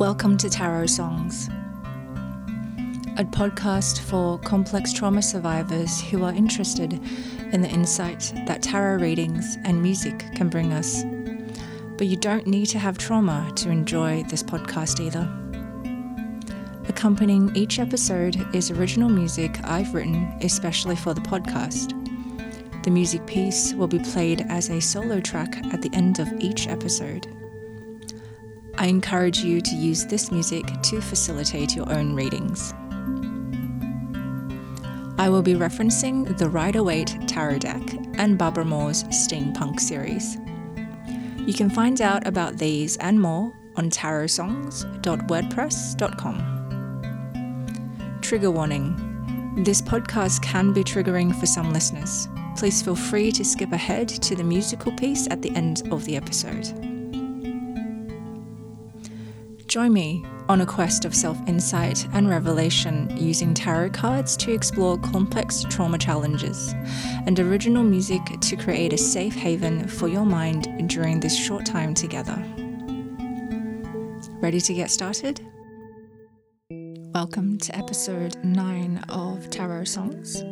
Welcome to Tarot Songs, a podcast for complex trauma survivors who are interested in the insight that tarot readings and music can bring us. But you don't need to have trauma to enjoy this podcast either. Accompanying each episode is original music I've written especially for the podcast. The music piece will be played as a solo track at the end of each episode. I encourage you to use this music to facilitate your own readings. I will be referencing the Rider Waite Tarot deck and Barbara Moore's Steampunk series. You can find out about these and more on tarotsongs.wordpress.com. Trigger warning this podcast can be triggering for some listeners. Please feel free to skip ahead to the musical piece at the end of the episode. Join me on a quest of self insight and revelation using tarot cards to explore complex trauma challenges and original music to create a safe haven for your mind during this short time together. Ready to get started? Welcome to episode 9 of Tarot Songs.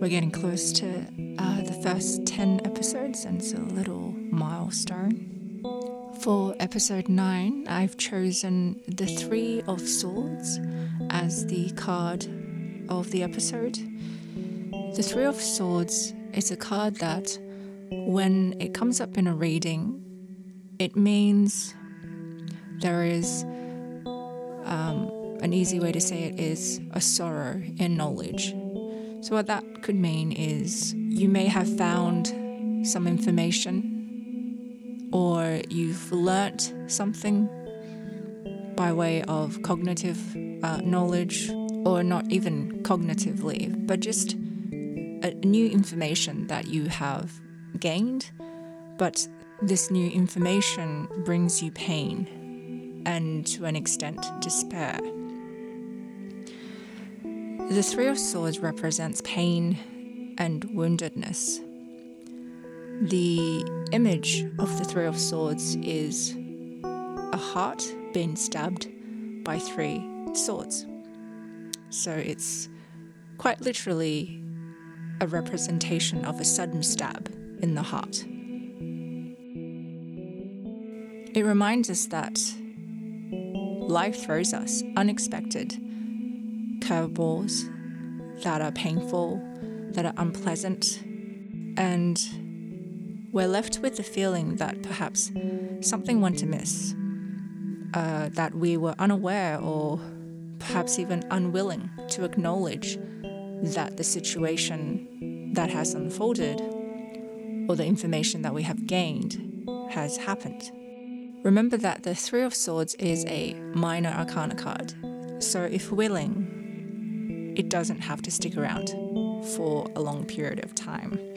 We're getting close to uh, the first 10 episodes, and it's a little milestone. For episode 9, I've chosen the Three of Swords as the card of the episode. The Three of Swords is a card that, when it comes up in a reading, it means there is um, an easy way to say it is a sorrow in knowledge. So, what that could mean is you may have found some information or you've learnt something by way of cognitive uh, knowledge, or not even cognitively, but just a new information that you have gained, but this new information brings you pain and to an extent despair. The Three of Swords represents pain and woundedness. The image of the Three of Swords is a heart being stabbed by three swords. So it's quite literally a representation of a sudden stab in the heart. It reminds us that life throws us unexpected curveballs that are painful, that are unpleasant, and we're left with the feeling that perhaps something went amiss, uh, that we were unaware or perhaps even unwilling to acknowledge that the situation that has unfolded or the information that we have gained has happened. Remember that the Three of Swords is a minor arcana card, so if willing, it doesn't have to stick around for a long period of time.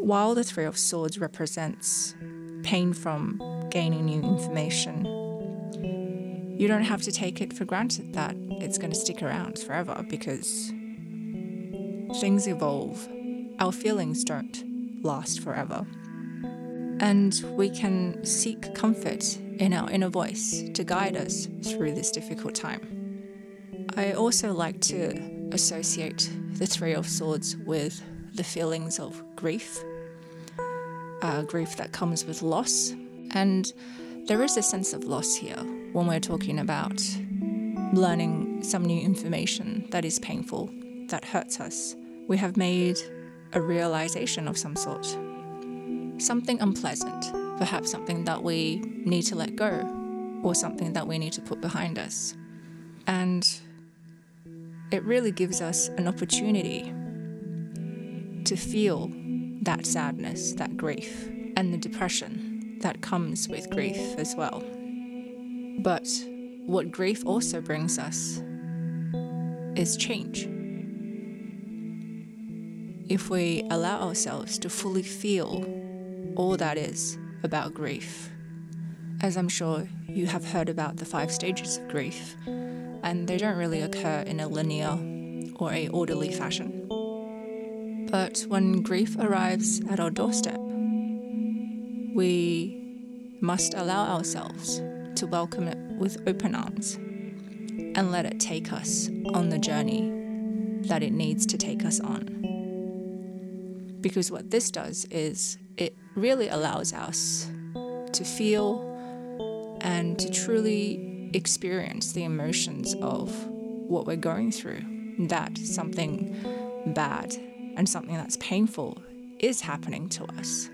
While the Three of Swords represents pain from gaining new information, you don't have to take it for granted that it's going to stick around forever because things evolve. Our feelings don't last forever. And we can seek comfort in our inner voice to guide us through this difficult time. I also like to associate the Three of Swords with the feelings of grief uh, grief that comes with loss. And there is a sense of loss here when we're talking about learning some new information that is painful, that hurts us. We have made a realization of some sort, something unpleasant, perhaps something that we need to let go, or something that we need to put behind us. And it really gives us an opportunity to feel that sadness, that grief, and the depression that comes with grief as well. But what grief also brings us is change. If we allow ourselves to fully feel all that is about grief, as I'm sure you have heard about the five stages of grief, and they don't really occur in a linear or a orderly fashion. But when grief arrives at our doorstep, we must allow ourselves to welcome it with open arms and let it take us on the journey that it needs to take us on. Because what this does is it really allows us to feel and to truly experience the emotions of what we're going through. That something bad and something that's painful is happening to us.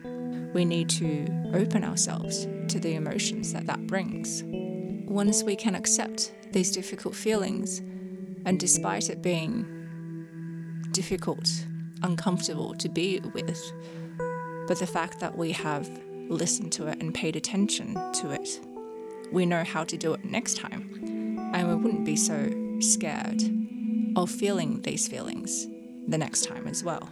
We need to open ourselves to the emotions that that brings. Once we can accept these difficult feelings, and despite it being difficult, uncomfortable to be with, but the fact that we have listened to it and paid attention to it, we know how to do it next time. And we wouldn't be so scared of feeling these feelings the next time as well.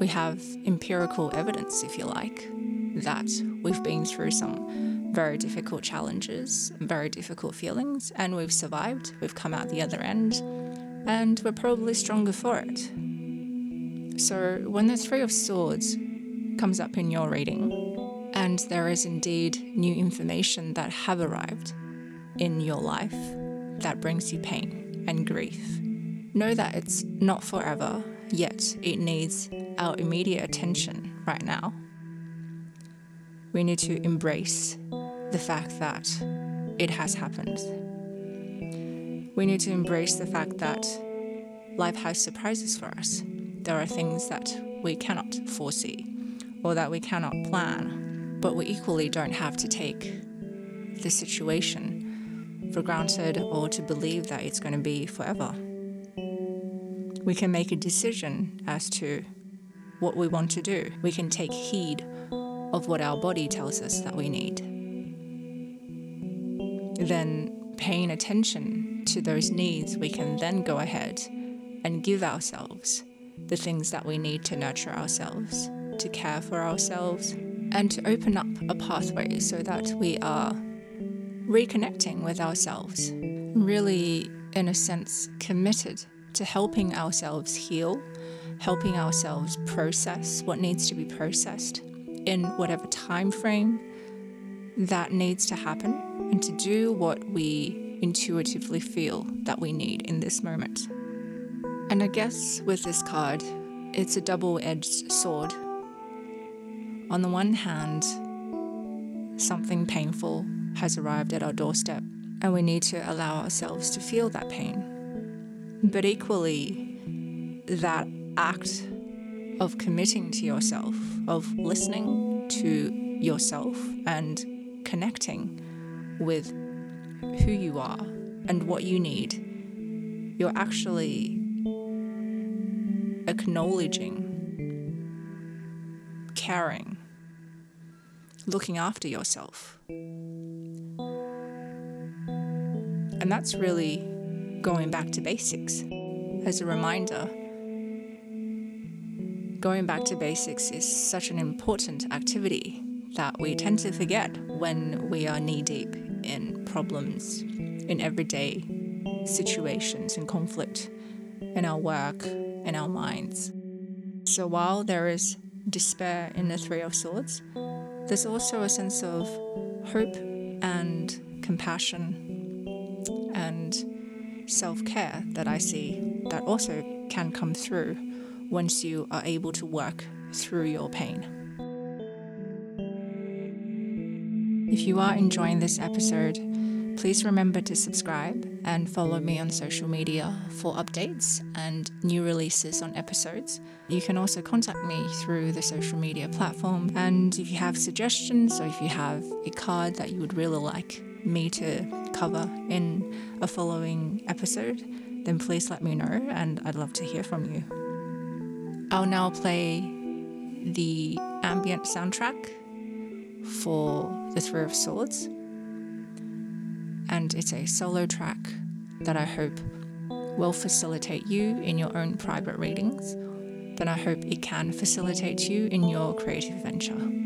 We have empirical evidence, if you like, that we've been through some very difficult challenges, very difficult feelings, and we've survived. We've come out the other end, and we're probably stronger for it. So, when the Three of Swords comes up in your reading, and there is indeed new information that have arrived in your life that brings you pain and grief, know that it's not forever, yet it needs our immediate attention right now. We need to embrace the fact that it has happened. We need to embrace the fact that life has surprises for us there are things that we cannot foresee or that we cannot plan, but we equally don't have to take the situation for granted or to believe that it's going to be forever. We can make a decision as to what we want to do. We can take heed of what our body tells us that we need. Then, paying attention to those needs, we can then go ahead and give ourselves the things that we need to nurture ourselves, to care for ourselves, and to open up a pathway so that we are reconnecting with ourselves, really, in a sense, committed to helping ourselves heal, helping ourselves process what needs to be processed in whatever time frame that needs to happen, and to do what we intuitively feel that we need in this moment. And I guess with this card, it's a double edged sword. On the one hand, something painful has arrived at our doorstep, and we need to allow ourselves to feel that pain. But equally, that act of committing to yourself, of listening to yourself and connecting with who you are and what you need, you're actually acknowledging, caring, looking after yourself. And that's really going back to basics. As a reminder, going back to basics is such an important activity that we tend to forget when we are knee deep in problems, in everyday situations and conflict, in our work, in our minds. So while there is despair in the Three of Swords, there's also a sense of hope and compassion and self care that I see that also can come through once you are able to work through your pain. If you are enjoying this episode, Please remember to subscribe and follow me on social media for updates and new releases on episodes. You can also contact me through the social media platform. And if you have suggestions or if you have a card that you would really like me to cover in a following episode, then please let me know and I'd love to hear from you. I'll now play the ambient soundtrack for The Three of Swords and it's a solo track that I hope will facilitate you in your own private readings, then I hope it can facilitate you in your creative venture.